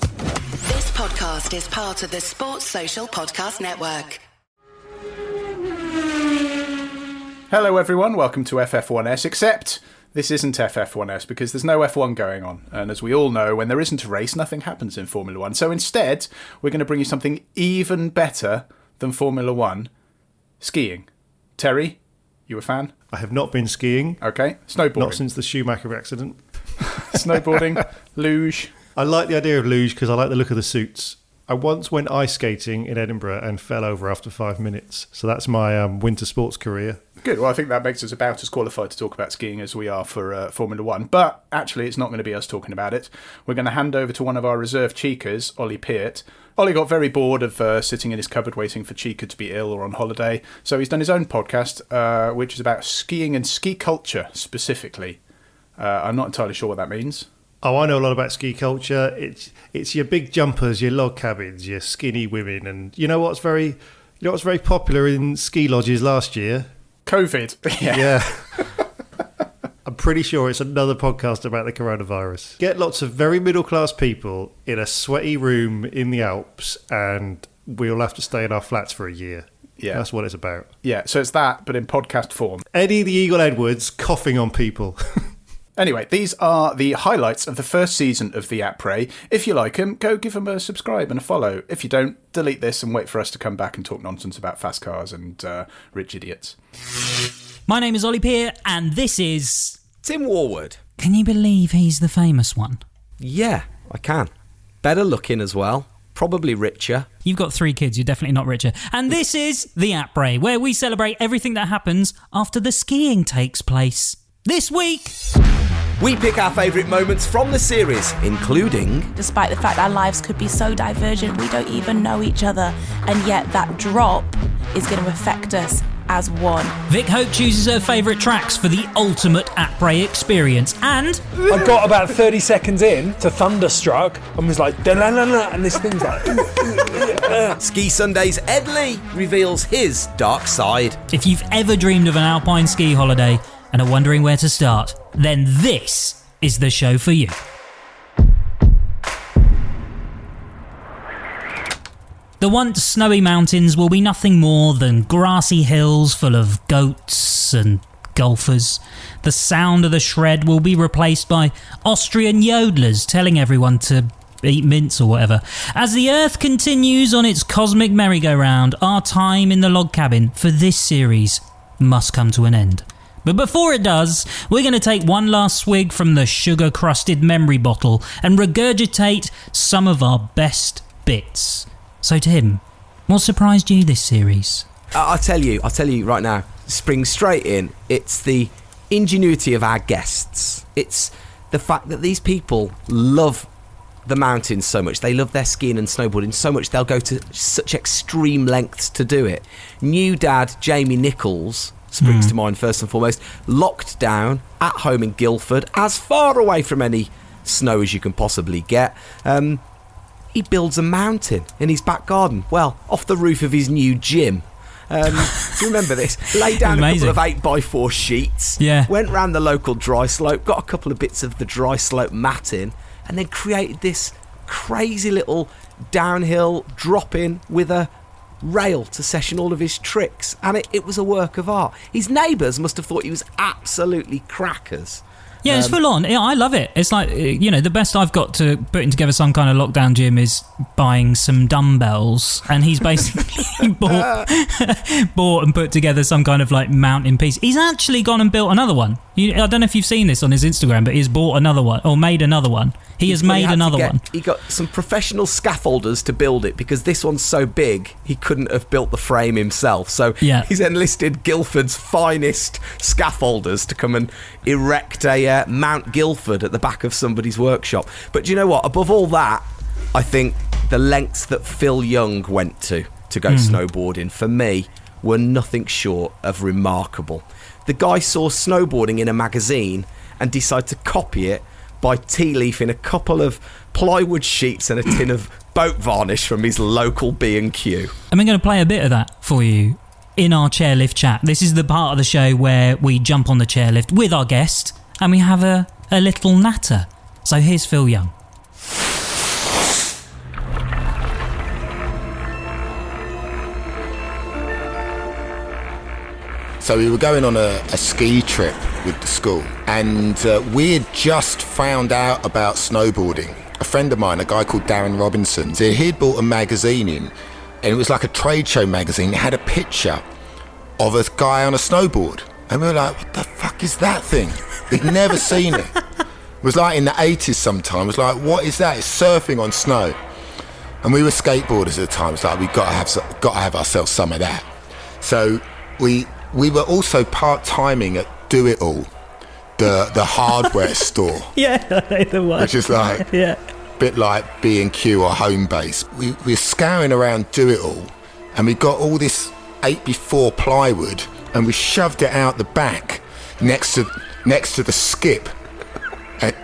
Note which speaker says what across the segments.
Speaker 1: This podcast is part of the Sports Social Podcast Network.
Speaker 2: Hello, everyone. Welcome to FF1S. Except this isn't FF1S because there's no F1 going on. And as we all know, when there isn't a race, nothing happens in Formula One. So instead, we're going to bring you something even better than Formula One skiing. Terry, you a fan?
Speaker 3: I have not been skiing.
Speaker 2: Okay. Snowboarding.
Speaker 3: Not since the Schumacher accident.
Speaker 2: Snowboarding, luge.
Speaker 3: I like the idea of luge because I like the look of the suits. I once went ice skating in Edinburgh and fell over after five minutes. So that's my um, winter sports career.
Speaker 2: Good. Well, I think that makes us about as qualified to talk about skiing as we are for uh, Formula One. But actually, it's not going to be us talking about it. We're going to hand over to one of our reserve cheekers, Ollie Peart. Ollie got very bored of uh, sitting in his cupboard waiting for Chica to be ill or on holiday, so he's done his own podcast, uh, which is about skiing and ski culture specifically. Uh, I'm not entirely sure what that means.
Speaker 3: Oh, I know a lot about ski culture. It's it's your big jumpers, your log cabins, your skinny women, and you know what's very you know what's very popular in ski lodges last year.
Speaker 2: COVID. Yeah.
Speaker 3: Yeah. I'm pretty sure it's another podcast about the coronavirus. Get lots of very middle class people in a sweaty room in the Alps, and we all have to stay in our flats for a year.
Speaker 2: Yeah.
Speaker 3: That's what it's about.
Speaker 2: Yeah, so it's that, but in podcast form.
Speaker 3: Eddie the Eagle Edwards coughing on people.
Speaker 2: Anyway, these are the highlights of the first season of The Après. If you like them, go give them a subscribe and a follow. If you don't, delete this and wait for us to come back and talk nonsense about fast cars and uh, rich idiots.
Speaker 4: My name is Ollie Pear, and this is.
Speaker 5: Tim Warwood.
Speaker 4: Can you believe he's the famous one?
Speaker 5: Yeah, I can. Better looking as well. Probably richer.
Speaker 4: You've got three kids, you're definitely not richer. And this is The Après, where we celebrate everything that happens after the skiing takes place. This week.
Speaker 5: We pick our favourite moments from the series, including.
Speaker 6: Despite the fact our lives could be so divergent, we don't even know each other, and yet that drop is going to affect us as one.
Speaker 4: Vick Hope chooses her favourite tracks for the ultimate après experience. And.
Speaker 7: I got about 30 seconds in to Thunderstruck and was like, and this thing's like.
Speaker 5: Ski Sundays Ed Leigh reveals his dark side.
Speaker 4: If you've ever dreamed of an alpine ski holiday and are wondering where to start, then this is the show for you. The once snowy mountains will be nothing more than grassy hills full of goats and golfers. The sound of the shred will be replaced by Austrian yodelers telling everyone to eat mints or whatever. As the Earth continues on its cosmic merry-go-round, our time in the log cabin for this series must come to an end. But before it does, we're going to take one last swig from the sugar crusted memory bottle and regurgitate some of our best bits. So, Tim, what surprised you this series?
Speaker 5: I'll tell you, I'll tell you right now, spring straight in. It's the ingenuity of our guests. It's the fact that these people love the mountains so much. They love their skiing and snowboarding so much they'll go to such extreme lengths to do it. New dad Jamie Nicholls springs to mind first and foremost. Locked down at home in Guildford, as far away from any snow as you can possibly get. Um, he builds a mountain in his back garden. Well, off the roof of his new gym. Um, do you remember this? Laid down
Speaker 4: Amazing.
Speaker 5: a couple of eight by four sheets.
Speaker 4: Yeah.
Speaker 5: Went round the local dry slope, got a couple of bits of the dry slope matting, and then created this crazy little downhill drop in with a rail to session all of his tricks. And it, it was a work of art. His neighbours must have thought he was absolutely crackers.
Speaker 4: Yeah, it's
Speaker 5: Um,
Speaker 4: full on. Yeah, I love it. It's like uh, you know, the best I've got to putting together some kind of lockdown gym is buying some dumbbells, and he's basically bought, bought and put together some kind of like mountain piece. He's actually gone and built another one. You, I don't know if you've seen this on his Instagram, but he's bought another one or made another one. He has made another
Speaker 5: get-
Speaker 4: one.
Speaker 5: He got some professional scaffolders to build it because this one's so big he couldn't have built the frame himself. So
Speaker 4: Yeah.
Speaker 5: he's enlisted Guildford's finest scaffolders to come and erect a uh, Mount Guildford at the back of somebody's workshop. But do you know what? Above all that, I think the lengths that Phil Young went to to go
Speaker 4: Hmm.
Speaker 5: snowboarding for me were nothing short of remarkable. The guy saw snowboarding in a magazine and decided to copy it by tea leaf in a couple of plywood sheets and a tin of boat varnish from his local B&Q.
Speaker 4: And we're going to play a bit of that for you in our chairlift chat. This is the part of the show where we jump on the chairlift with our guest and we have a, a little natter. So here's Phil Young.
Speaker 8: So we were going on a, a ski trip with the school, and uh, we had just found out about snowboarding. A friend of mine, a guy called Darren Robinson, so he'd bought a magazine in, and it was like a trade show magazine. It had a picture of a guy on a snowboard, and we were like, "What the fuck is that thing?" We'd never seen it. It was like in the 80s sometime. It was like, "What is that?" It's surfing on snow. And we were skateboarders at the time. It's like we got to have got to have ourselves some of that. So we we were also part timing at Do It All, the the hardware store,
Speaker 4: Yeah, the one.
Speaker 8: which is like
Speaker 4: Yeah.
Speaker 8: bit like B and Q or Home Base. We we were scouring around Do It All, and we got all this eight before plywood, and we shoved it out the back next to next to the skip at,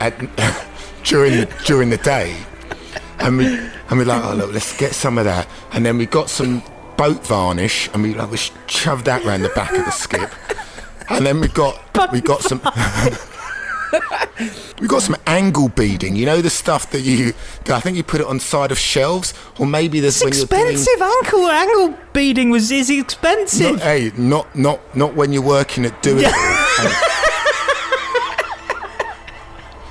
Speaker 8: at, during the during the day, and we and we like, oh look, let's get some of that, and then we got some boat varnish, and we like we shoved that around the back of the skip, and then we got we got some. We got some angle beading, you know the stuff that you, that I think you put it on side of shelves, or maybe there's when
Speaker 4: Expensive ankle angle beading was is expensive.
Speaker 8: Not, hey, not not not when you're working at doing. And,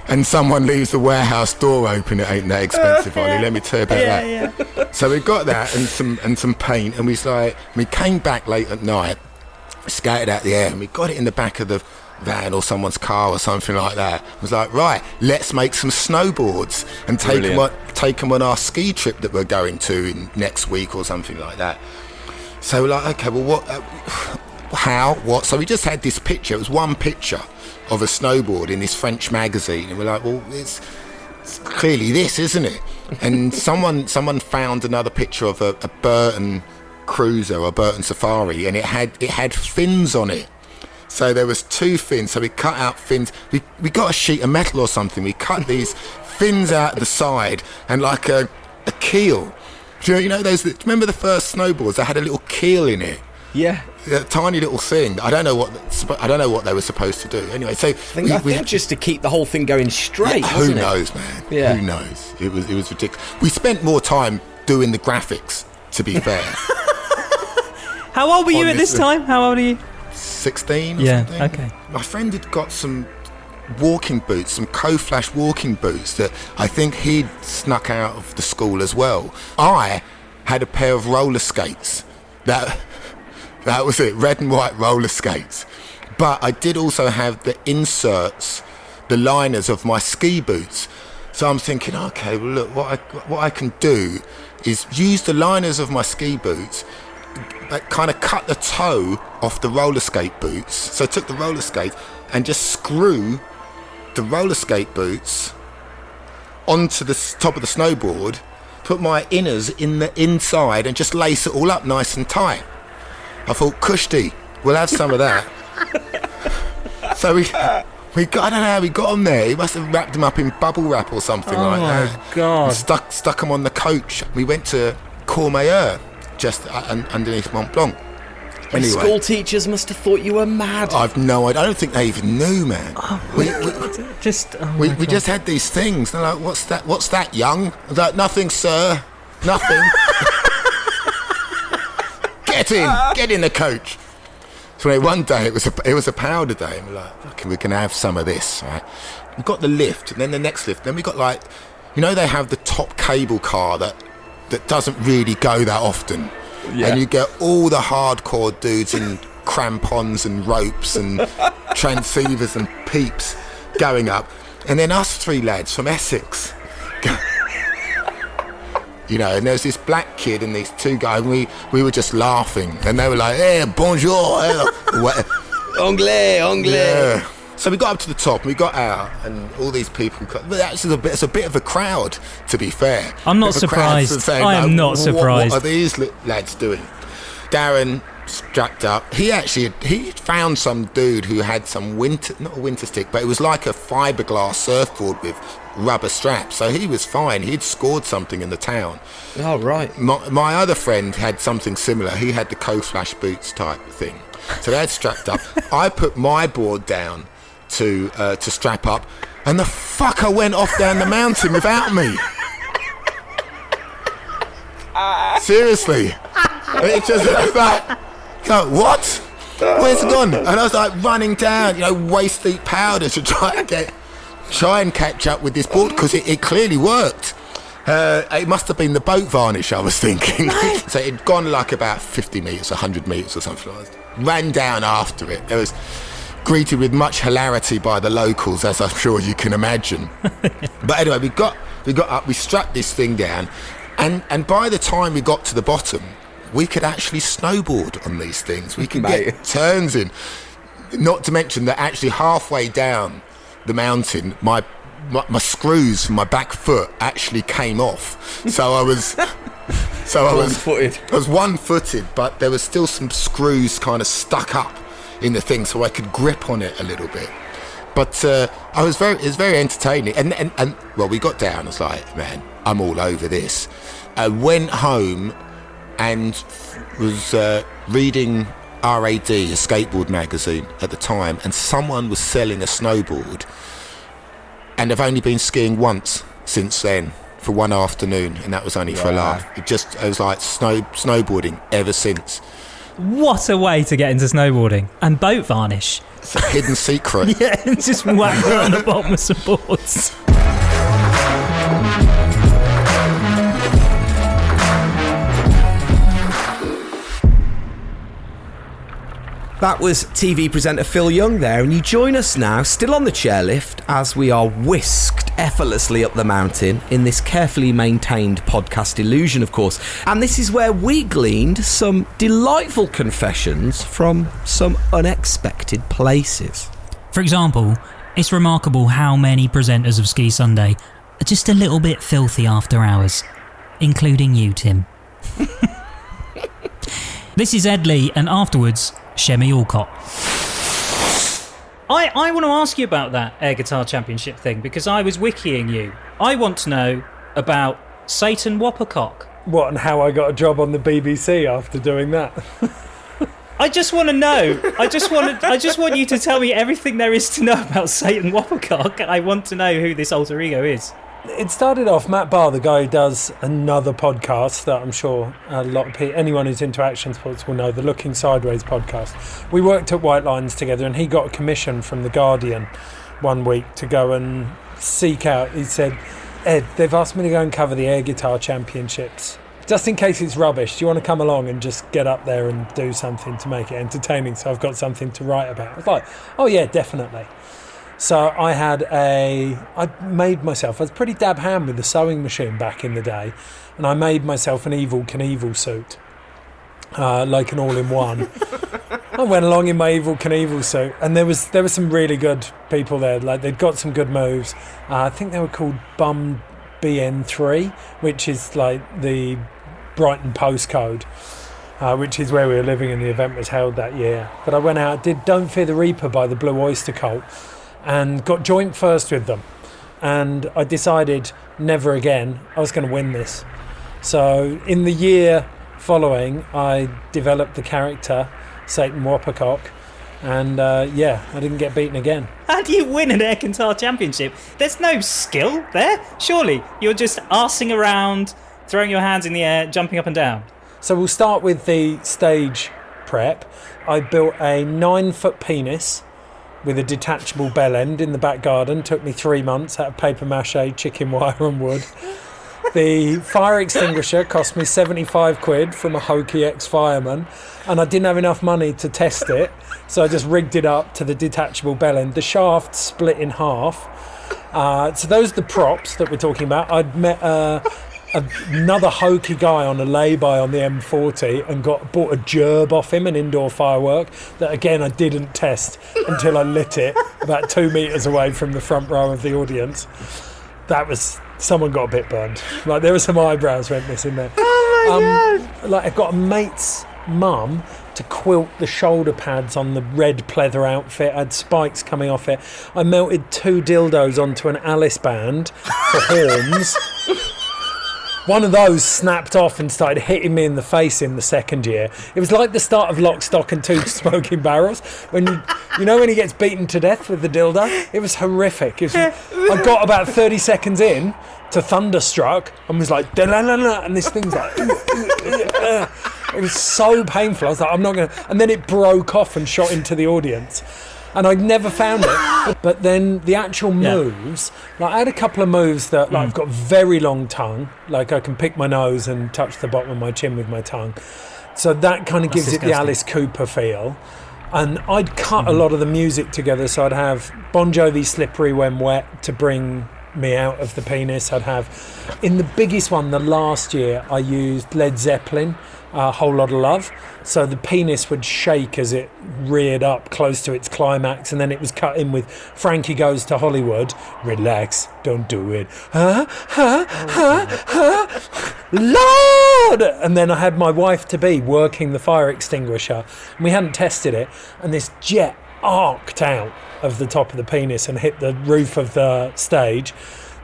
Speaker 8: and someone leaves the warehouse door open, it ain't that expensive, Ollie. Let me tell you about that. So we got that and some and some paint, and we was like, we came back late at night, scattered out the air, and we got it in the back of the van or someone's car or something like that. It was like, right, let's make some snowboards and take them, on, take 'em on our ski trip that we're going to in next week or something like that. So we're like, okay, well, what, uh, how, what? So we just had this picture. It was one picture of a snowboard in this French magazine, and we're like, well, it's, it's clearly this, isn't it? And someone, someone found another picture of a, a Burton Cruiser or Burton Safari, and it had it had fins on it. So there was two fins. So we cut out fins. We we got a sheet of metal or something. We cut these fins out the side and like a, a keel. Do you know, you know those? Remember the first snowboards? They had a little keel in it.
Speaker 5: Yeah.
Speaker 8: A tiny little thing. I don't know what I don't know what they were supposed to do. Anyway, so
Speaker 5: I think, I think just to keep the whole thing going straight.
Speaker 8: who
Speaker 5: wasn't it?
Speaker 8: knows, man?
Speaker 5: Yeah.
Speaker 8: Who knows? It was it was ridiculous. We spent more time doing the graphics. To be fair,
Speaker 4: How old were you at this
Speaker 8: Honestly.
Speaker 4: time? How old are you?
Speaker 8: sixteen. Or
Speaker 4: Yeah,
Speaker 8: something.
Speaker 4: okay.
Speaker 8: My friend had got some walking boots, some Co-Flash walking boots that I think he'd snuck out of the school as well. I had a pair of roller skates. That that was it, red and white roller skates. But I did also have the inserts, the liners of my ski boots. So I'm thinking, okay, well look, what I what I can do is use the liners of my ski boots like kind of cut the toe off the roller skate boots. So I took the roller skate and just screw the roller skate boots onto the top of the snowboard, put my inners in the inside and just lace it all up nice and tight. I thought, Kushti, we'll have some of that. so we we got, I don't know how we got him there. He must have wrapped him up in bubble wrap or something
Speaker 7: Oh
Speaker 8: like
Speaker 7: my
Speaker 8: that.
Speaker 7: God.
Speaker 8: And stuck stuck them on the coach. We went to Courmayeur, just uh, un- underneath Mont Blanc.
Speaker 5: The
Speaker 8: Anyway,
Speaker 5: School teachers must have thought you were mad.
Speaker 8: I've no idea. I don't think they even knew, man. we, we,
Speaker 4: Just oh
Speaker 8: we, we just had these things. They're like, "What's that? What's that, young?" I like, "Nothing, sir. Nothing." get in, uh-huh. get in the coach. So one day it was a it was a powder day, and we're like, "Okay, we're gonna have some of this." Right? We got the lift, and then the next lift. Then we got like, you know, they have the top cable car that that doesn't really go that often,
Speaker 5: Yeah.
Speaker 8: and you get all the hardcore dudes in crampons and ropes and transceivers and peeps going up, and then us three lads from Essex. go- You know, and there was this black kid and these two guys, and we, we were just laughing, and they were like, "Hey, bonjour, eh,
Speaker 5: Anglais, anglais.
Speaker 8: yeah. So we got up to the top, we got out, and all these people. co- But that's a bit. It's a bit of a crowd, to be fair.
Speaker 4: I'm not
Speaker 8: a crowd
Speaker 4: surprised.
Speaker 8: for
Speaker 4: I am not
Speaker 8: "What-
Speaker 4: surprised."
Speaker 8: What are these lads doing? Darren strapped up. He actually he found some dude who had some winter, not a winter stick, but it was like a fiberglass surfboard with rubber strap, So he was fine. He'd scored something in the town.
Speaker 5: Oh, right.
Speaker 8: My, my other friend had something similar. He had the co-flash boots type thing. So they had strapped up. I put my board down to uh, to strap up, and the fucker went off down the mountain without me. Seriously, it just was like, go, what? Where's it gone? And I was like running down, you know, waist deep powder to try and get, try and catch up with this board because it, it clearly worked. Uh, it must have been the boat varnish, I was thinking. so it'd gone like about 50 metres, 100 metres or something like that. Ran down after it. It was greeted with much hilarity by the locals, as I'm sure you can imagine. but anyway, we got we got up, we strapped this thing down, and and by the time we got to the bottom, we could actually snowboard on these things. We could
Speaker 5: Mate.
Speaker 8: get turns in. Not to mention that actually halfway down the mountain, my my, my screws from my back foot actually came off. So I was so I was
Speaker 5: One-footed.
Speaker 8: I was one footed, but there was still some screws kind of stuck up in the thing, so I could grip on it a little bit. But uh, I was very, it was very entertaining. And, and, and well, we got down. I was like, man, I'm all over this. I went home and was uh, reading RAD, a skateboard magazine at the time, and someone was selling a snowboard. And I've only been skiing once since then for one afternoon, and that was only for a laugh. It just, I was like snow snowboarding ever since.
Speaker 4: What a way to get into snowboarding and boat varnish.
Speaker 8: It's a hidden secret.
Speaker 4: Yeah, just whack it on the bottom of some boards.
Speaker 5: That was TV presenter Phil Young there, and you join us now, still on the chairlift, as we are whisked effortlessly up the mountain in this carefully maintained podcast illusion, of course. And this is where we gleaned some delightful confessions from some unexpected places.
Speaker 4: For example, it's remarkable how many presenters of Ski Sunday are just a little bit filthy after hours, including you, Tim. this is Ed Leigh, and afterwards, Chemmy Alcott. I, I want to ask you about that Air Guitar Championship thing because I was wikiing you. I want to know about Satan Whoppercock.
Speaker 7: What and how I got a job on the BBC after doing that?
Speaker 4: I just want to know. I just want to, I just want you to tell me everything there is to know about Satan Whoppercock. I want to know who this alter ego is.
Speaker 7: It started off Matt Barr, the guy who does another podcast that I'm sure a lot of people, anyone who's into action sports will know, the Looking Sideways podcast. We worked at White Lines together, and he got a commission from the Guardian one week to go and seek out. He said, "Ed, they've asked me to go and cover the air guitar championships." Just in case it's rubbish, do you want to come along and just get up there and do something to make it entertaining? So I've got something to write about. I was like, oh yeah, definitely. So I had a, I made myself, I was pretty dab hand with the sewing machine back in the day, and I made myself an Evel Knievel suit, uh, like an all-in-one. I went along in my Evel Knievel suit, and there was there were some really good people there. Like they'd got some good moves. Uh, I think they were called Bum BN3, which is like the Brighton postcode. Uh, which is where we were living and the event was held that year. But I went out, did Don't Fear the Reaper by the Blue Oyster Cult, and got joint first with them. And I decided never again, I was going to win this. So in the year following, I developed the character Satan Whoppercock, and uh, yeah, I didn't get beaten again.
Speaker 4: How do you win an air guitar championship? There's no skill there. Surely you're just arsing around, throwing your hands in the air, jumping up and down.
Speaker 7: So we'll start with the stage prep. I built a nine foot penis with a detachable bell end in the back garden. Took me three months out of paper mache, chicken wire, and wood. The fire extinguisher cost me 75 quid from a hokey ex fireman, and I didn't have enough money to test it, so I just rigged it up to the detachable bell end. The shaft split in half. Uh, so those are the props that we're talking about. I'd met uh, another hokey guy on a lay-by on the M40 and got bought a gerb off him, an indoor firework that again I didn't test until I lit it about two metres away from the front row of the audience. That was someone got a bit burned. Like there were some eyebrows went missing there. Oh my um, god! Like I've got a mate's mum to quilt the shoulder pads on the red pleather outfit. I had spikes coming off it. I melted two dildos onto an Alice band for horns. One of those snapped off and started hitting me in the face in the second year. It was like the start of Lock, Stock and Two Smoking Barrels. When you, you know, when he gets beaten to death with the dildo. It was horrific. It was, I got about thirty seconds in to Thunderstruck and was like, and this thing's like, uh. it was so painful. I was like, I'm not going to. And then it broke off and shot into the audience. And I'd never found it. But then the actual moves, like I had a couple of moves that, like, I've mm. got very long tongue. Like I can pick my nose and touch the bottom of my chin with my tongue. So that kind of
Speaker 4: That's
Speaker 7: gives it the. Alice Cooper feel. And I'd cut a mm. lot of the music together. So I'd have Bon Jovi Slippery When Wet to bring me out of the penis. I'd have, in the biggest one, the last year, I used Led Zeppelin, A Whole Lot of Love. So the penis would shake as it reared up close to its climax, and then it was cut in with Frankie Goes to Hollywood. Relax, don't do it. Huh? Huh? Huh? Huh? Lord! And then I had my wife to be working the fire extinguisher, and we hadn't tested it, and this jet arced out of the top of the penis and hit the roof of the stage.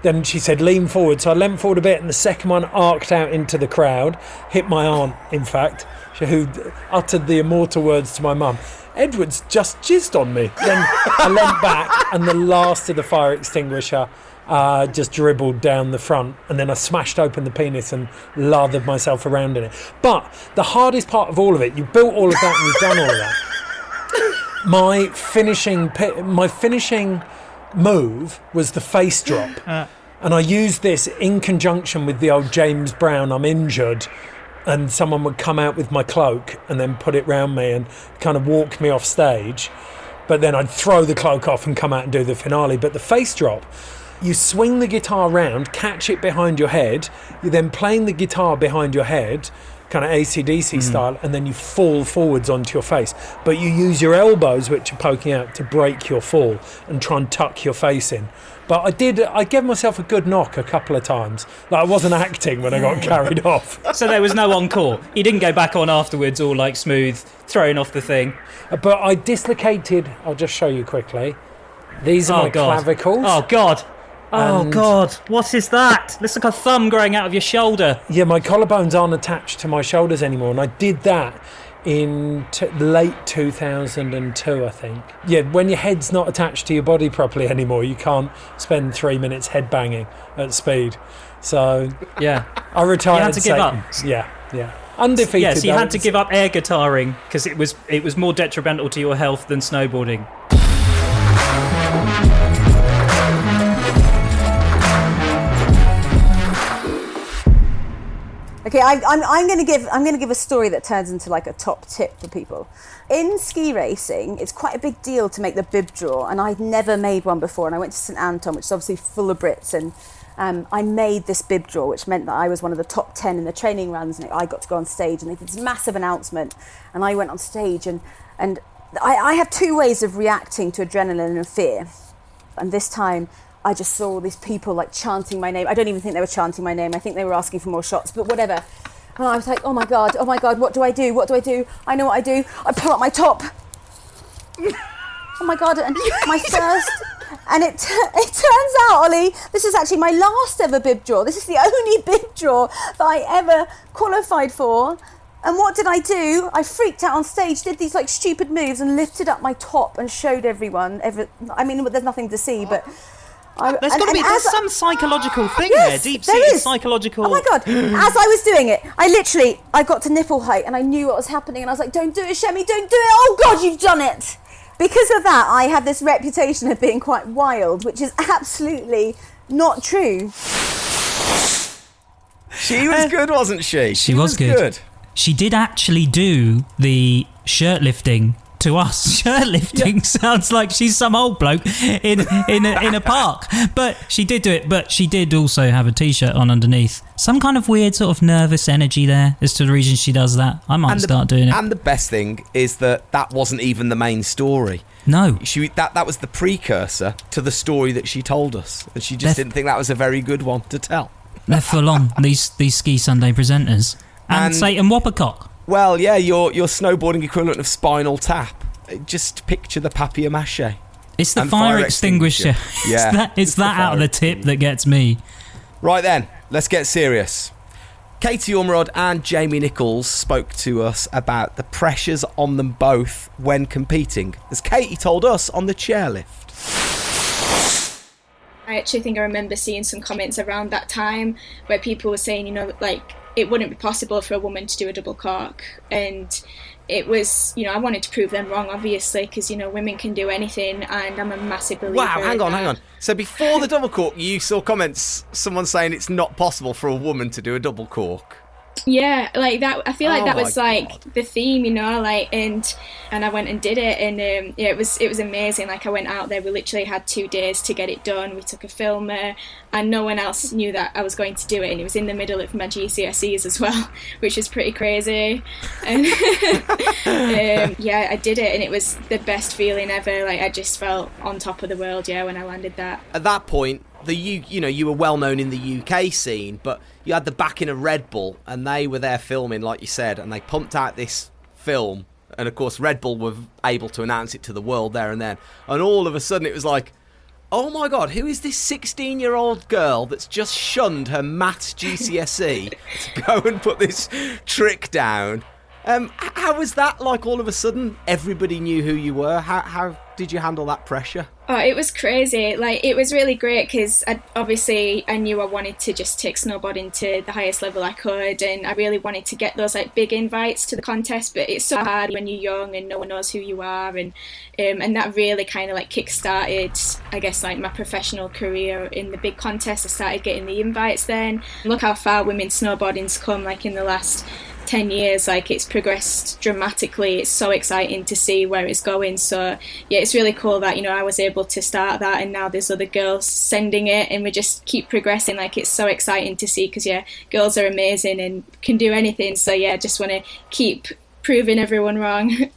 Speaker 7: Then she said, lean forward. So I leant forward a bit, and the second one arced out into the crowd, hit my aunt, in fact, who uttered the immortal words to my mum. Edward's just jizzed on me. Then I leant back, and the last of the fire extinguisher uh, just dribbled down the front, and then I smashed open the penis and lathered myself around in it. But the hardest part of all of it, you built all of that and you've done all of that. My finishing, my finishing move was the face drop. Uh. And I used this in conjunction with the old James Brown, I'm injured. And someone would come out with my cloak and then put it round me and kind of walk me off stage. But then I'd throw the cloak off and come out and do the finale. But the face drop, you swing the guitar round, catch it behind your head, you're then playing the guitar behind your head, kind of ACDC hmm. style, and then you fall forwards onto your face. But you use your elbows, which are poking out, to break your fall and try and tuck your face in. But I did, I gave myself a good knock a couple of times. Like I wasn't acting when I got carried off.
Speaker 4: So there was no encore. You didn't go back on afterwards, all like smooth, throwing off the thing.
Speaker 7: Uh, but I dislocated, I'll just show you quickly. These are
Speaker 4: Oh,
Speaker 7: my
Speaker 4: God.
Speaker 7: clavicles.
Speaker 4: Oh God. Oh God. What is that? Looks like a thumb growing out of your shoulder.
Speaker 7: Yeah, my collarbones aren't attached to my shoulders anymore, and I did that in t- late 2002, I think. Yeah, when your head's not attached to your body properly anymore, you can't spend three minutes head banging at speed. So
Speaker 4: Yeah.
Speaker 7: I retired.
Speaker 4: You had to give up.
Speaker 7: Yeah, yeah. Undefeated.
Speaker 4: Yeah, so you
Speaker 7: though.
Speaker 4: had to give up air guitaring because it was it was more detrimental to your health than snowboarding.
Speaker 9: Okay, I, I'm, I'm going to give I'm going to give a story that turns into like a top tip for people. In ski racing, it's quite a big deal to make the bib draw, and I'd never made one before. And I went to St Anton, which is obviously full of Brits, and um, I made this bib draw, which meant that I was one of the top ten in the training runs, and I got to go on stage, and they did this massive announcement, and I went on stage, and and I, I have two ways of reacting to adrenaline and fear. And this time, I just saw all these people like chanting my name. I don't even think they were chanting my name. I think they were asking for more shots, but whatever. And I was like, oh my God, oh my God, what do I do? What do I do? I know what I do. I pull up my top. oh my God, and my first. And it, t- it turns out, Ollie, this is actually my last ever bib draw. This is the only bib draw that I ever qualified for. And what did I do? I freaked out on stage, did these like stupid moves, and lifted up my top and showed everyone. Every, I mean, there's nothing to see, but oh. I,
Speaker 4: There's
Speaker 9: and-
Speaker 4: got to be there's some psychological thing
Speaker 9: Yes,
Speaker 4: there, deep
Speaker 9: there
Speaker 4: seated
Speaker 9: is.
Speaker 4: psychological.
Speaker 9: Oh my god! As I was doing it, I literally I got to nipple height and I knew what was happening, and I was like, "Don't do it, Chemmy! Don't do it! Oh god, you've done it!" Because of that, I have this reputation of being quite wild, which is absolutely not true.
Speaker 5: She was eh. good, wasn't she?
Speaker 4: She was good. She did actually do the shirt lifting to us. Shirt lifting sounds like she's some old bloke in in a, in a park, but she did do it. But she did also have a t-shirt on underneath. Some kind of weird sort of nervous energy there as to the reason she does that. I might
Speaker 5: And the-
Speaker 4: start doing it.
Speaker 5: And the best thing is that that wasn't even the main story.
Speaker 4: No.
Speaker 5: She that that was the precursor to the story that she told us, and she just
Speaker 4: They're-
Speaker 5: didn't think that was a very good one to tell.
Speaker 4: They're full on these these ski Sunday presenters and,
Speaker 5: And-
Speaker 4: Satan Whoppercock.
Speaker 5: Well, yeah, your your snowboarding equivalent of Spinal Tap. Uh, Just picture the papier mâché.
Speaker 4: It's the
Speaker 5: And
Speaker 4: fire, extinguisher.
Speaker 5: Yeah,
Speaker 4: it's that, it's that out of the tip that gets me.
Speaker 5: Right then, let's get serious. Katie Ormerod and Jamie Nicholls spoke to us about the pressures on them both when competing, as Katie told us on the chairlift.
Speaker 10: I actually think I remember seeing some comments around that time where people were saying, you know, like it wouldn't be possible for a woman to do a double cork. And it was, you know, I wanted to prove them wrong, obviously, because, you know, women can do anything. And I'm a massive believer.
Speaker 5: Wow, hang on,
Speaker 10: that.
Speaker 5: hang on. So before the double cork, you saw comments, someone saying it's not possible for a woman to do a double cork.
Speaker 10: Yeah, like that. I feel like
Speaker 5: Oh
Speaker 10: that was like the theme, you know, like and and I went and did it, and um, yeah, it was it was amazing. Like I went out there, we literally had two days to get it done. We took a filmer, and no one else knew that I was going to do it, and it was in the middle of my GCSEs as well, which was pretty crazy. And um, yeah, I did it, and it was the best feeling ever. Like I just felt on top of the world, yeah, when I landed that.
Speaker 5: At that point, the U, you know, you were well known in the UK scene, but you had the backing of Red Bull, and they were there filming, like you said, and they pumped out this film, and of course, Red Bull were able to announce it to the world there and then, and all of a sudden, it was like. Oh my god, who is this 16 year old girl that's just shunned her maths GCSE to go and put this trick down? Um, how was that like all of a sudden? Everybody knew who you were. How, how did you handle that pressure?
Speaker 10: Oh, it was crazy. Like it was really great because obviously I knew I wanted to just take snowboarding to the highest level I could, and I really wanted to get those like big invites to the contest. But it's so hard when you're young and no one knows who you are, and um, and that really kind of like kick-started, I guess, like my professional career in the big contest. I started getting the invites then. Look how far women's snowboarding's come, like in the last 10 years like it's progressed dramatically. It's so exciting to see where it's going. So yeah it's really cool that you know i was able to start that and now there's other girls sending it and we just keep progressing. Like it's so exciting to see because yeah girls are amazing and can do anything. So yeah just want to keep proving everyone wrong.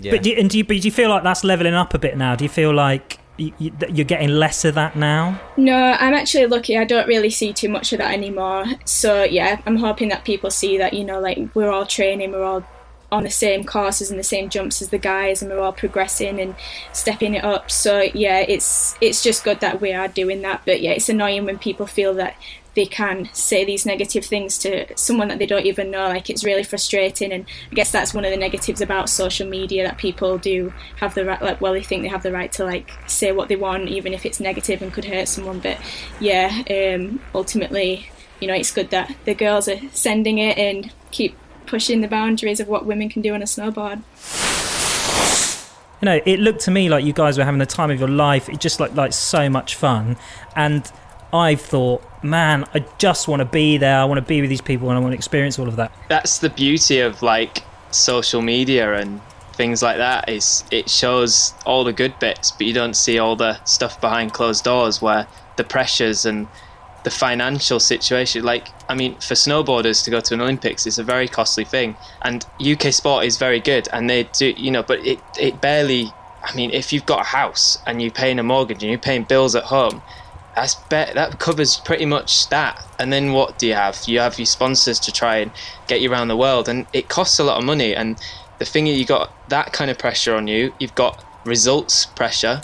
Speaker 4: But do you, and do you, but do you feel like that's leveling up a bit now? Do you feel like you, you, that you're getting less of that now?
Speaker 10: No, I'm actually lucky. I don't really see too much of that anymore. So yeah, I'm hoping that people see that you know, like we're all training, we're all on the same courses and the same jumps as the guys, and we're all progressing and stepping it up. So yeah, it's it's just good that we are doing that. But yeah, it's annoying when people feel that they can say these negative things to someone that they don't even know. Like it's really frustrating, and I guess that's one of the negatives about social media that people do have the right. Like, well, they think they have the right to like say what they want, even if it's negative and could hurt someone. But yeah, um, ultimately, you know, it's good that the girls are sending it and keep pushing the boundaries of what women can do on a snowboard.
Speaker 4: You know, it looked to me like you guys were having the time of your life. It just like like so much fun, and I've thought, man, I just want to be there. I want to be with these people, and I want to experience all of that.
Speaker 11: that's the beauty of like social media and things like that is it shows all the good bits but you don't see all the stuff behind closed doors where the pressures and the financial situation like i mean for snowboarders to go to an olympics is a very costly thing and uk sport is very good and they do you know but it it barely i mean if you've got a house and you're paying a mortgage and you're paying bills at home that covers pretty much that. And then what do you have? You have your sponsors to try and get you around the world, and it costs a lot of money. And the thing is, you got that kind of pressure on you. You've got results pressure,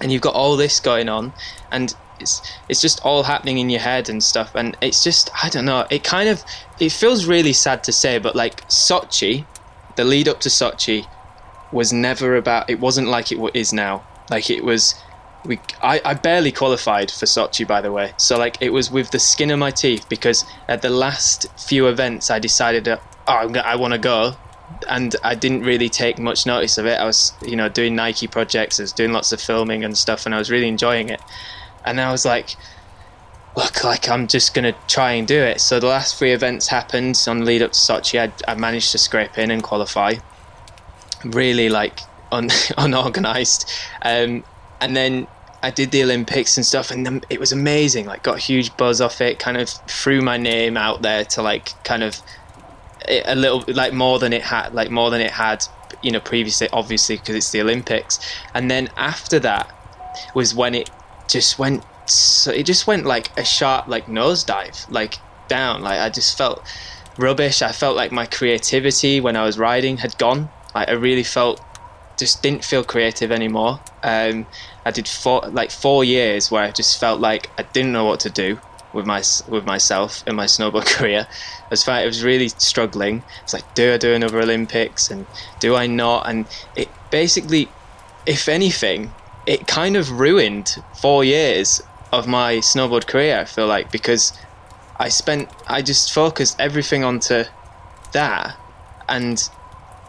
Speaker 11: and you've got all this going on, and it's it's just all happening in your head and stuff. And it's just I don't know. It kind of it feels really sad to say, but like Sochi, the lead up to Sochi was never about. It wasn't like it is now. Like it was we I, I barely qualified for Sochi by the way. So like it was with the skin of my teeth because at the last few events I decided oh, I want to go and I didn't really take much notice of it. I was you know doing Nike projects I was doing lots of filming and stuff and I was really enjoying it. And I was like look like I'm just gonna try and do it. So the last three events happened. On lead up to Sochi I, I managed to scrape in and qualify. Really like un- unorganized. Um, and then I did the Olympics and stuff, and it was amazing. Like, got a huge buzz off it. Kind of threw my name out there to like kind of eh, a little like more than it had, like more than it had you know, previously, obviously, because it's the Olympics. And then after that was when it just went, so it just went like a sharp, like nosedive, like down. Like I just felt rubbish. I felt like my creativity when I was riding had gone. Like I really felt just didn't feel creative anymore. Um, I did four like four years where I just felt like I didn't know what to do with my with myself in my snowboard career. I was I was really struggling. It's like, do I do another Olympics and do I not? And it basically, if anything, it kind of ruined four years of my snowboard career. I feel like because I spent I just focused everything onto that and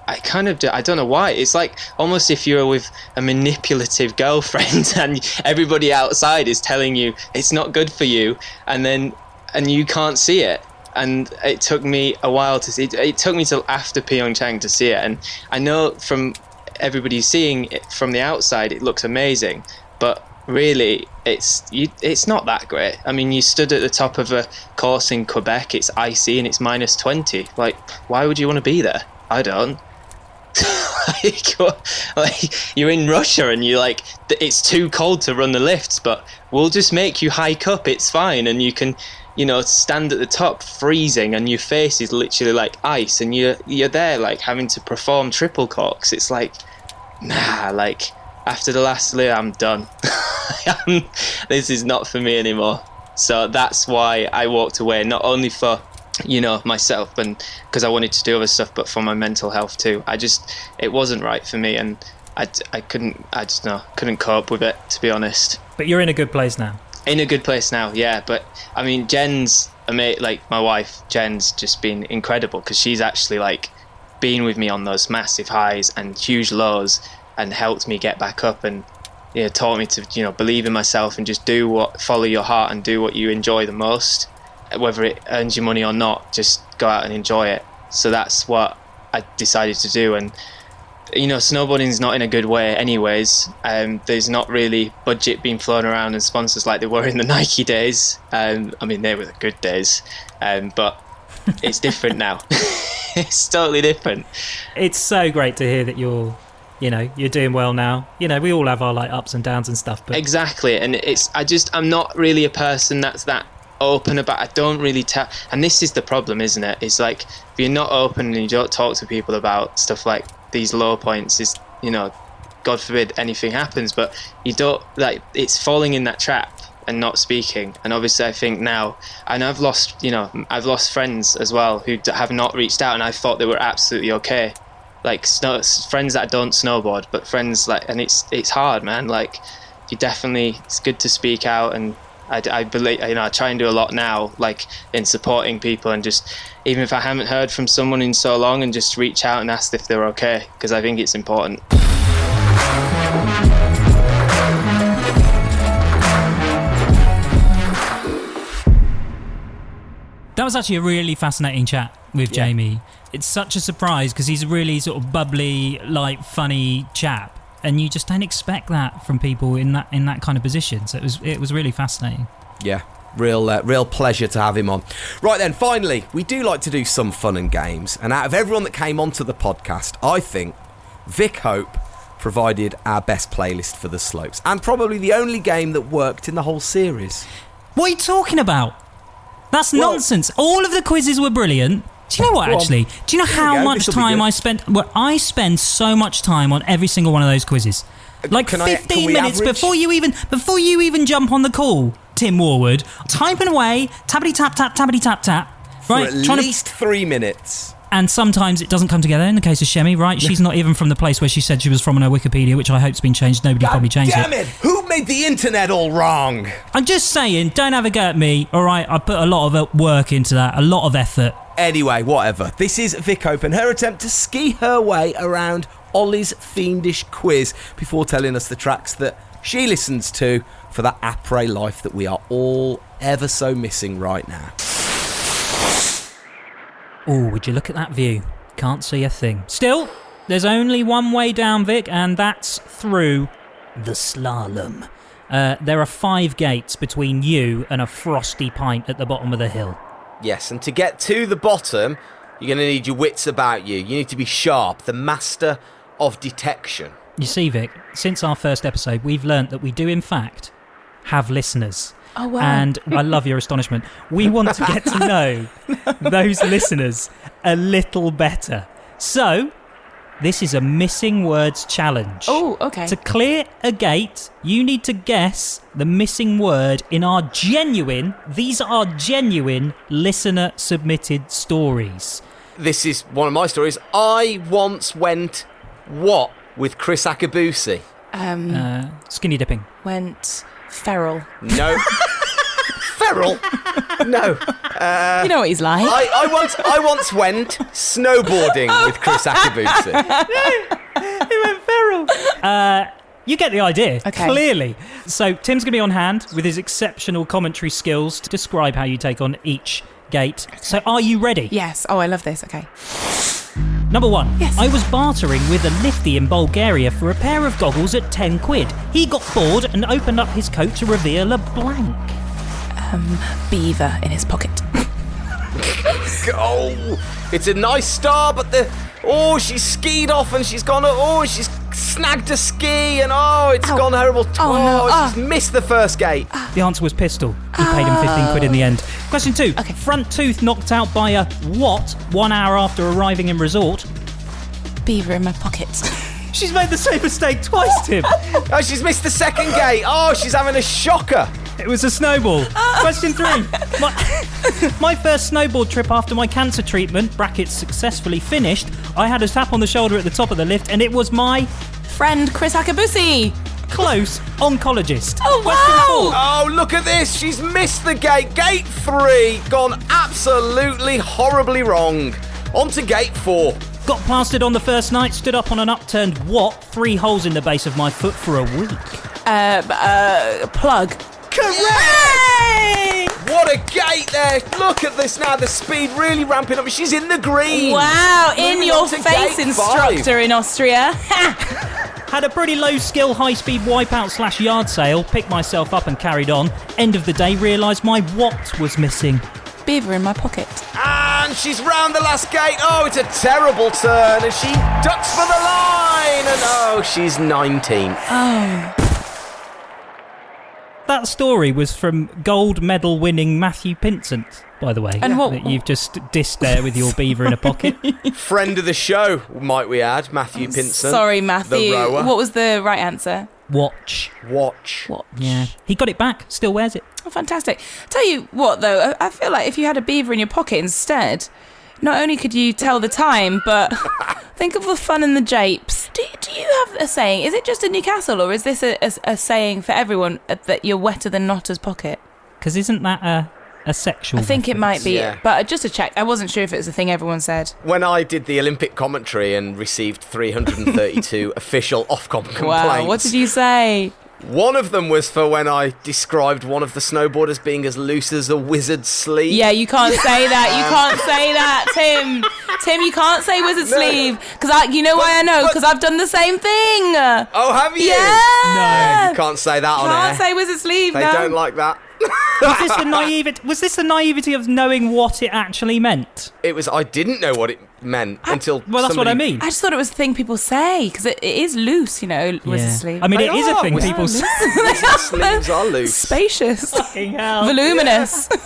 Speaker 11: I kind of do, I don't know why. It's like almost if you're with a manipulative girlfriend and everybody outside is telling you it's not good for you, and then and you can't see it. And it took me a while to see. It, it took me till after Pyeongchang to see it, and I know from everybody seeing it from the outside, it looks amazing, but really it's you, it's not that great. I mean, you stood at the top of a course in Quebec. It's icy and it's minus twenty. Like, why would you want to be there? I don't like, like you're in Russia and you're like it's too cold to run the lifts, but we'll just make you hike up. It's fine, and you can, you know, stand at the top freezing, and your face is literally like ice, and you're you're there like having to perform triple corks. It's like, nah, like after the last layer, I'm done. this is not for me anymore. So that's why I walked away, not only for you know myself and because I wanted to do other stuff but for my mental health too. I just it wasn't right for me and I, I couldn't I just no couldn't cope with it to be honest.
Speaker 4: But you're in a good place now.
Speaker 11: In a good place now yeah but I mean Jen's like my wife Jen's just been incredible because she's actually like been with me on those massive highs and huge lows and helped me get back up and you know, taught me to you know believe in myself and just do what follow your heart and do what you enjoy the most whether it earns you money or not, just go out and enjoy it. So that's what I decided to do. And you know, snowboarding's not in a good way, anyways. Um, there's not really budget being flown around and sponsors like there were in the Nike days. Um, I mean, they were the good days, um, but it's different now. it's totally different.
Speaker 4: It's so great to hear that you're you know you're doing well now you know we all have our like ups and downs and stuff but
Speaker 11: exactly and it's i just i'm not really a person that's that open about I don't really tell and this is the problem isn't it? It's like if you're not open and you don't talk to people about stuff like these low points is you know god forbid anything happens but you don't like it's falling in that trap and not speaking. And obviously i think now and i've lost you know i've lost friends as well who have not reached out and i thought they were absolutely okay. Like snow, friends that don't snowboard but friends like and it's it's hard man. Like you definitely it's good to speak out and I, I believe you know I try and do a lot now, like in supporting people and just even if I haven't heard from someone in so long, and just reach out and ask if they're okay because I think it's important.
Speaker 4: That was actually a really fascinating chat with yeah. Jamie. It's such a surprise because he's a really sort of bubbly, like funny chap and you just don't expect that from people in that in that kind of position. So it was it was really fascinating.
Speaker 5: Yeah, real uh, real pleasure to have him on. Right then, finally, we do like to do some fun and games, and out of everyone that came onto the podcast, I think Vick Hope provided our best playlist for the slopes, and probably the only game that worked in the whole series.
Speaker 4: What are you talking about? That's well, nonsense. All of the quizzes were brilliant. Do you know what? Actually, do you know how much time I spent? Well, I spend so much time on every single one of those quizzes. Uh, like can fifteen I, minutes average? before you even before you even jump on the call. Tim Warwood typing away, tappity tap tap tappity tap tap.
Speaker 5: Right, for at least to, three minutes.
Speaker 4: And sometimes it doesn't come together. In the case of Chemmy, right? She's not even from the place where she said she was from on her Wikipedia, which I hope's been changed. Nobody
Speaker 5: God
Speaker 4: probably changed
Speaker 5: damn it. it! Who made the internet all wrong?
Speaker 4: I'm just saying, don't have a go at me. All right, I put a lot of work into that, a lot of effort.
Speaker 5: Anyway, whatever. This is Vic Open, her attempt to ski her way around Ollie's fiendish quiz before telling us the tracks that she listens to for that après life that we are all ever so missing right now.
Speaker 4: Oh, would you look at that view? Can't see a thing. Still, there's only one way down, Vic, and that's through the slalom. Uh, there are five gates between you and a frosty pint at the bottom of the hill.
Speaker 5: Yes, and to get to the bottom, You're going to need your wits about you. You need to be sharp, the master of detection.
Speaker 4: You see, Vic, since our first episode, we've learnt that we do, in fact, have listeners.
Speaker 6: Oh, wow.
Speaker 4: And I love your astonishment. We want to get to know those listeners a little better. So, this is a missing words challenge.
Speaker 6: Oh, okay.
Speaker 4: To clear a gate, you need to guess the missing word in our genuine, these are genuine listener submitted stories.
Speaker 5: This is one of my stories. I once went what with Kriss Akabusi?
Speaker 6: Um,
Speaker 4: Uh, skinny dipping.
Speaker 6: went feral.
Speaker 5: No. Feral? No. Uh,
Speaker 6: You know what he's like.
Speaker 5: I, I once I once went snowboarding with Kriss Akabusi. No, he went feral.
Speaker 4: Uh, you get the idea,
Speaker 6: Okay.
Speaker 4: clearly. So, Tim's going to be on hand with his exceptional commentary skills to describe how you take on each gate. So, are you ready?
Speaker 6: Yes. Oh, I love this. Okay.
Speaker 4: Number one, Yes. I was bartering with a lifty in Bulgaria for a pair of goggles at 10 quid. He got bored and opened up his coat to reveal a blank.
Speaker 6: Um, beaver in his pocket.
Speaker 5: oh, it's a nice star, but the oh, she's skied off and she's gone. Oh, she's snagged a ski and oh, it's gone horrible.
Speaker 6: Oh, no.
Speaker 5: she's missed the first gate.
Speaker 4: The answer was pistol. He paid him 15 quid in the end. Question two. Okay. Front tooth knocked out by a what one hour after arriving in resort?
Speaker 6: Beaver in my pocket.
Speaker 4: She's made the same mistake twice, Tim.
Speaker 5: oh, she's missed the second gate. Oh, she's having a shocker.
Speaker 4: It was a snowball. Question three. My, my first snowboard trip after my cancer treatment, brackets successfully finished, I had a tap on the shoulder at the top of the lift and it was my
Speaker 6: Friend Kriss Akabusi.
Speaker 4: close oncologist.
Speaker 6: Oh, wow.
Speaker 5: Oh, look at this. She's missed the gate. Gate three. Gone absolutely horribly wrong. On to gate four.
Speaker 4: Got plastered on the first night, stood up on an upturned what? Three holes in the base of my foot for a week.
Speaker 6: Uh, uh, plug.
Speaker 5: Correct! What a gate there. Look at this now. The speed really ramping up. She's in the green.
Speaker 6: Wow, in
Speaker 5: Moving
Speaker 6: your
Speaker 5: on
Speaker 6: face, instructor
Speaker 5: five.
Speaker 6: in Austria.
Speaker 4: Had a pretty low skill high speed wipeout slash yard sale, picked myself up and carried on. End of the day, realised my what was missing.
Speaker 6: Beaver in my pocket.
Speaker 5: And she's round the last gate. Oh, it's a terrible turn. And she ducks for the line. And oh, she's 19.
Speaker 6: Oh.
Speaker 4: That story was from gold medal winning Matthew Pinsent, by the way.
Speaker 6: And what-
Speaker 4: That you've just dissed there with your beaver in a pocket.
Speaker 5: Friend of the show, might we add, Matthew Pinsent.
Speaker 6: Sorry, Matthew.
Speaker 5: The rower.
Speaker 6: What was the right answer?
Speaker 4: Watch.
Speaker 5: Watch.
Speaker 6: Watch.
Speaker 4: Yeah. He got it back, still wears it.
Speaker 6: Oh, fantastic. Tell you what, though, I I feel like if you had a beaver in your pocket instead, not only could you tell the time, but think of the fun and the japes. Do, do you have a saying? Is it just in Newcastle, or is this a, a, a saying for everyone uh, that you're wetter than Notter's pocket?
Speaker 4: Because isn't that a, a sexual
Speaker 6: I think it might be,
Speaker 5: Yeah.
Speaker 6: but just to check, I wasn't sure if it was a thing everyone said.
Speaker 5: When I did the Olympic commentary and received 332 official Ofcom complaints.
Speaker 6: Wow, what did you say?
Speaker 5: One of them was for when I described one of the snowboarders being as loose as a wizard's sleeve.
Speaker 6: Yeah, you can't say that. You um, can't say that, Tim. Tim, you can't say wizard
Speaker 5: No.
Speaker 6: sleeve because I. You know why I know? Because I've done the same thing.
Speaker 5: Oh, have you?
Speaker 6: Yeah.
Speaker 5: No, you can't say that on
Speaker 6: Can't
Speaker 5: air.
Speaker 6: say wizard sleeve.
Speaker 5: they
Speaker 6: no.
Speaker 5: don't like that.
Speaker 4: was this the naivety? Was this the naivety of knowing what it actually meant?
Speaker 5: It was. I didn't know what it meant until.
Speaker 4: Well, that's what I mean.
Speaker 6: I just thought it was a thing people say because it, it is loose, you know, wizard
Speaker 4: Yeah.
Speaker 6: sleeve.
Speaker 4: I mean,
Speaker 5: They
Speaker 4: it is a thing
Speaker 5: wizard
Speaker 4: people say.
Speaker 5: Wizard sleeves are loose.
Speaker 6: Spacious,
Speaker 4: Fucking hell.
Speaker 6: voluminous.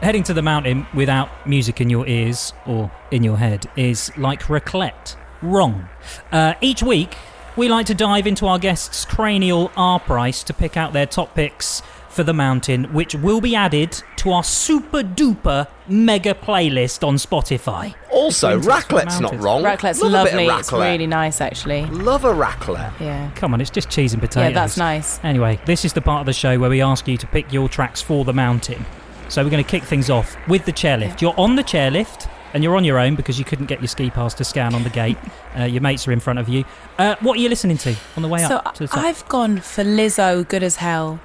Speaker 4: Heading to the mountain without music in your ears or in your head is like raclette. Wrong. Uh, each week, we like to dive into our guests' cranial R price to pick out their top picks for the mountain, which will be added to our super duper mega playlist on Spotify.
Speaker 5: Also,
Speaker 4: Winters
Speaker 5: raclette's not wrong.
Speaker 6: Raclette's
Speaker 5: Love a bit of
Speaker 6: lovely. It's really nice, actually.
Speaker 5: Love a raclette.
Speaker 6: Yeah.
Speaker 4: Come on, it's just cheese and potatoes.
Speaker 6: Yeah, that's nice.
Speaker 4: Anyway, this is the part of the show where we ask you to pick your tracks for the mountain. So we're going to kick things off with the chairlift. You're on the chairlift and you're on your own because you couldn't get your ski pass to scan on the gate. Uh, your mates are in front of you. Uh, what are you listening to on the way
Speaker 6: So
Speaker 4: up to the top?
Speaker 6: I've gone for Lizzo, good as hell.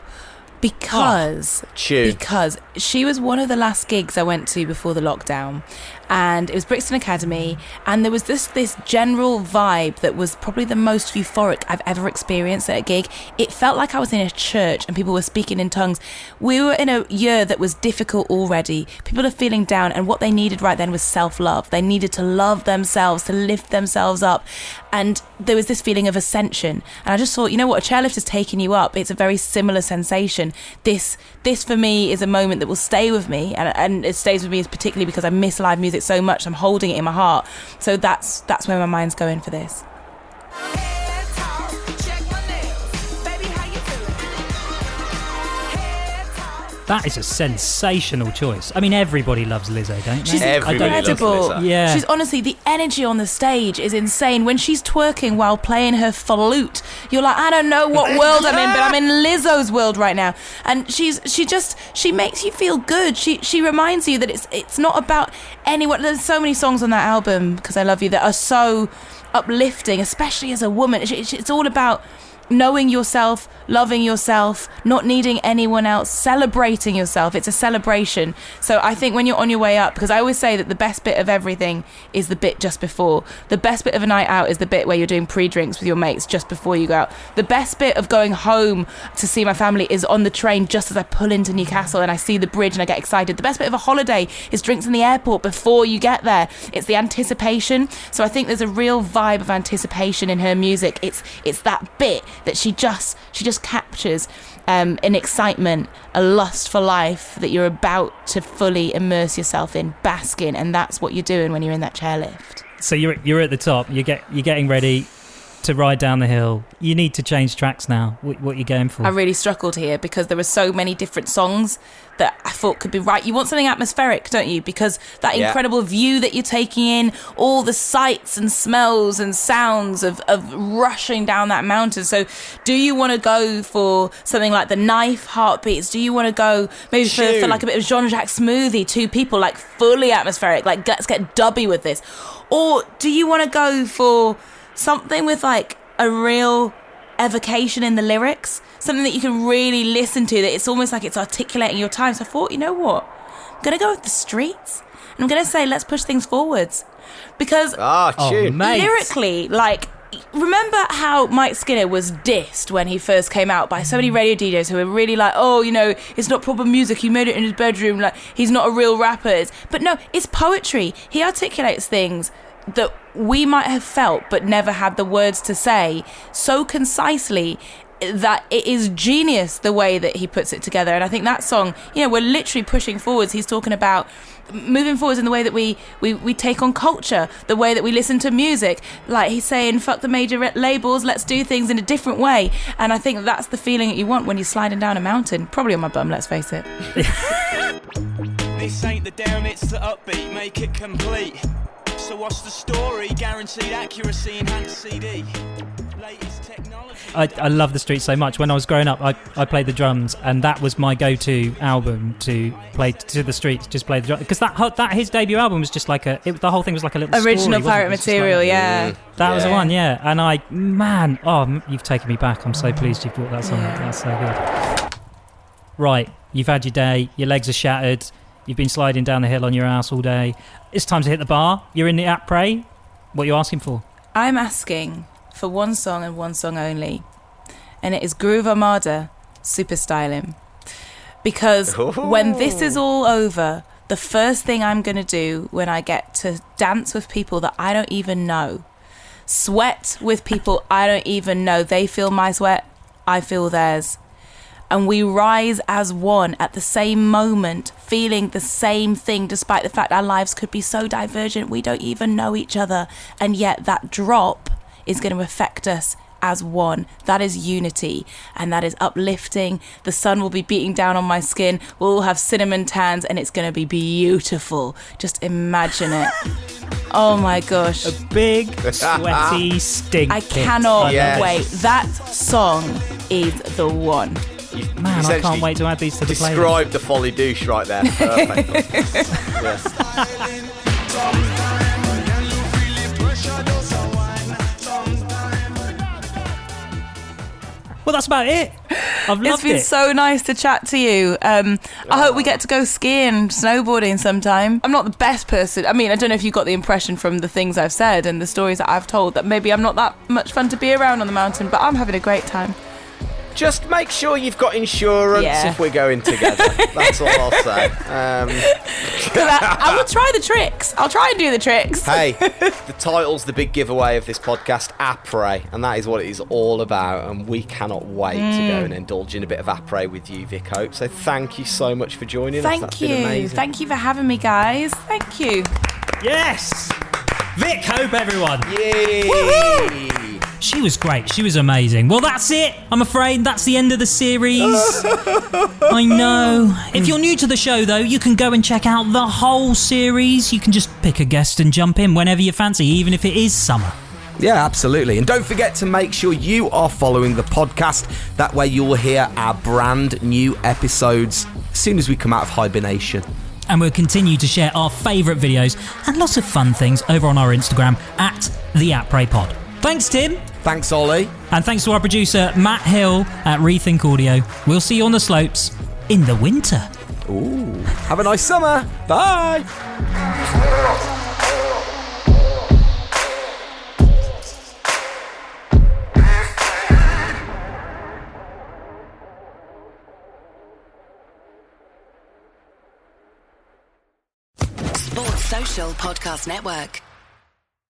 Speaker 6: because
Speaker 12: tune.
Speaker 6: because she was one of the last gigs I went to before the lockdown, and it was Brixton Academy, and there was this this general vibe that was probably the most euphoric I've ever experienced at a gig. It felt like I was in a church and people were speaking in tongues. We were in a year that was difficult already. People are feeling down, and what they needed right then was self love. They needed to love themselves, to lift themselves up, and there was this feeling of ascension. And I just thought, you know what, a chairlift is taking you up. It's a very similar sensation. This this for me is a moment that will stay with me, and, and it stays with me particularly because I miss live music so much. I'm holding it in my heart. So that's that's where my mind's going for this.
Speaker 4: That is a sensational choice. I mean, everybody loves Lizzo, don't they?
Speaker 6: She's
Speaker 4: I don't-
Speaker 6: incredible.
Speaker 4: Yeah.
Speaker 6: She's honestly the energy on the stage is insane. When she's twerking while playing her flute, you're like, I don't know what world I'm in, but I'm in Lizzo's world right now. And she's she just she makes you feel good. She she reminds you that it's it's not about anyone. There's so many songs on that album because I love you that are so uplifting, especially as a woman. It's, it's- it's all about knowing yourself, loving yourself, not needing anyone else, celebrating yourself. It's a celebration. So I think when you're on your way up, because I always say that the best bit of everything is the bit just before. The best bit of a night out is the bit where you're doing pre drinks with your mates just before you go out. The best bit of going home to see my family is on the train just as I pull into Newcastle and I see the bridge and I get excited. The best bit of a holiday is drinks in the airport before you get there. It's the anticipation. So I think there's a real vibe of anticipation in her music. It's it's that bit that she just she just captures um, an excitement, a lust for life that you're about to fully immerse yourself in, bask in, and that's what you're doing when you're in that chairlift.
Speaker 4: So you're you're at the top. You get you're getting ready to ride down the hill. You need to change tracks now. What, what are you going for?
Speaker 6: I really struggled here because there were so many different songs that I thought could be right. You want something atmospheric, don't you? Because that
Speaker 12: Yeah.
Speaker 6: incredible view that you're taking in, all the sights and smells and sounds of, of rushing down that mountain. So, do you want to go for something like the knife heartbeats? Do you want to go maybe for, for like a bit of Jean Jacques Smoothie, two people, like fully atmospheric, like let's get dubby with this? Or do you want to go for something with like a real evocation in the lyrics, something that you can really listen to. That it's almost like it's articulating your time. So I thought, you know what, I'm gonna go with the streets, and I'm gonna say let's push things forwards, because
Speaker 12: Ah,
Speaker 4: Oh,
Speaker 12: tune.
Speaker 4: mate.
Speaker 6: lyrically, like. Remember how Mike Skinner was dissed when he first came out by so many radio DJs who were really like, oh, you know, it's not proper music. He made it in his bedroom. Like, he's not a real rapper. But no, it's poetry. He articulates things that we might have felt but never had the words to say so concisely that it is genius the way that he puts it together. And i think that song you know we're literally pushing forwards. He's talking about moving forwards in the way that we, we, we take on culture the way that we listen to music. Like he's saying fuck the major re- labels let's do things in a different way. And i think that's the feeling that you want when you're sliding down a mountain. Probably on my bum let's face it.
Speaker 13: This ain't the down, it's the upbeat, make it complete. So what's the story? Guaranteed accuracy, enhanced CD.
Speaker 4: I, I love the streets so much. When I was growing up, I, I played the drums, and that was my go-to album to play to the streets. Just play the drums because that that his debut album was just like a. It, the whole thing was like a little
Speaker 6: Original
Speaker 4: story,
Speaker 6: pirate
Speaker 4: It was just like-
Speaker 6: material, yeah.
Speaker 4: That was the one, yeah. And I, man, oh, you've taken me back. I'm so pleased you brought that song up. That's so good. Right, you've had your day. Your legs are shattered. You've been sliding down the hill on your ass all day. It's time to hit the bar. You're in the Après. What are you asking for?
Speaker 6: I'm asking for one song and one song only, and it is Groove Armada, Superstylin'. Because oh. when this is all over, the first thing I'm going to do when I get to dance with people that I don't even know, sweat with people I don't even know, they feel my sweat, I feel theirs. And we rise as one at the same moment, feeling the same thing, despite the fact our lives could be so divergent, we don't even know each other. And yet, that drop is going to affect us as one. That is unity and that is uplifting. The sun will be beating down on my skin. We'll all have cinnamon tans and it's going to be beautiful. Just imagine it. Oh my gosh.
Speaker 4: A big, sweaty stink.
Speaker 6: I cannot
Speaker 4: I
Speaker 6: wait. That song is the one.
Speaker 4: Man, I can't wait to add these to the playlist.
Speaker 12: Describe the folly douche right there. Perfect.
Speaker 4: Well, that's about it. I've
Speaker 6: It's
Speaker 4: loved
Speaker 6: been
Speaker 4: it.
Speaker 6: so nice to chat to you. Um, I hope we get to go skiing, snowboarding sometime. I'm not the best person. I mean, I don't know if you got the impression from the things I've said and the stories that I've told that maybe I'm not that much fun to be around on the mountain, but I'm having a great time.
Speaker 12: Just make sure you've got insurance
Speaker 6: Yeah.
Speaker 12: if we're going together. That's all I'll say. Um,
Speaker 6: 'Cause I, I will try the tricks. I'll try and do the tricks.
Speaker 12: hey, the title's the big giveaway of this podcast, Après, and that is what it is all about. And we cannot wait to
Speaker 6: Mm.
Speaker 12: go and indulge in a bit of Après with you, Vick Hope. So thank you so much for joining us.
Speaker 6: Thank
Speaker 12: That's
Speaker 6: you.
Speaker 12: been amazing.
Speaker 6: Thank you for having me, guys. Thank you.
Speaker 4: Yes. Vick Hope, everyone.
Speaker 12: Yay!
Speaker 4: She was great. She was amazing. Well, that's it. I'm afraid that's the end of the series. I know. If you're new to the show, though, you can go and check out the whole series. You can just pick a guest and jump in whenever you fancy, even if it is summer.
Speaker 5: Yeah, absolutely. And don't forget to make sure you are following the podcast. That way you will hear our brand new episodes as soon as we come out of hibernation.
Speaker 4: And we'll continue to share our favourite videos and lots of fun things over on our Instagram at the Après Pod. Thanks, Tim.
Speaker 5: Thanks, Ollie.
Speaker 4: And thanks to our producer, Matt Hill at Rethink Audio. We'll see you on the slopes in the winter.
Speaker 5: Ooh. Have a nice summer. Bye.
Speaker 1: Sports Social Podcast Network.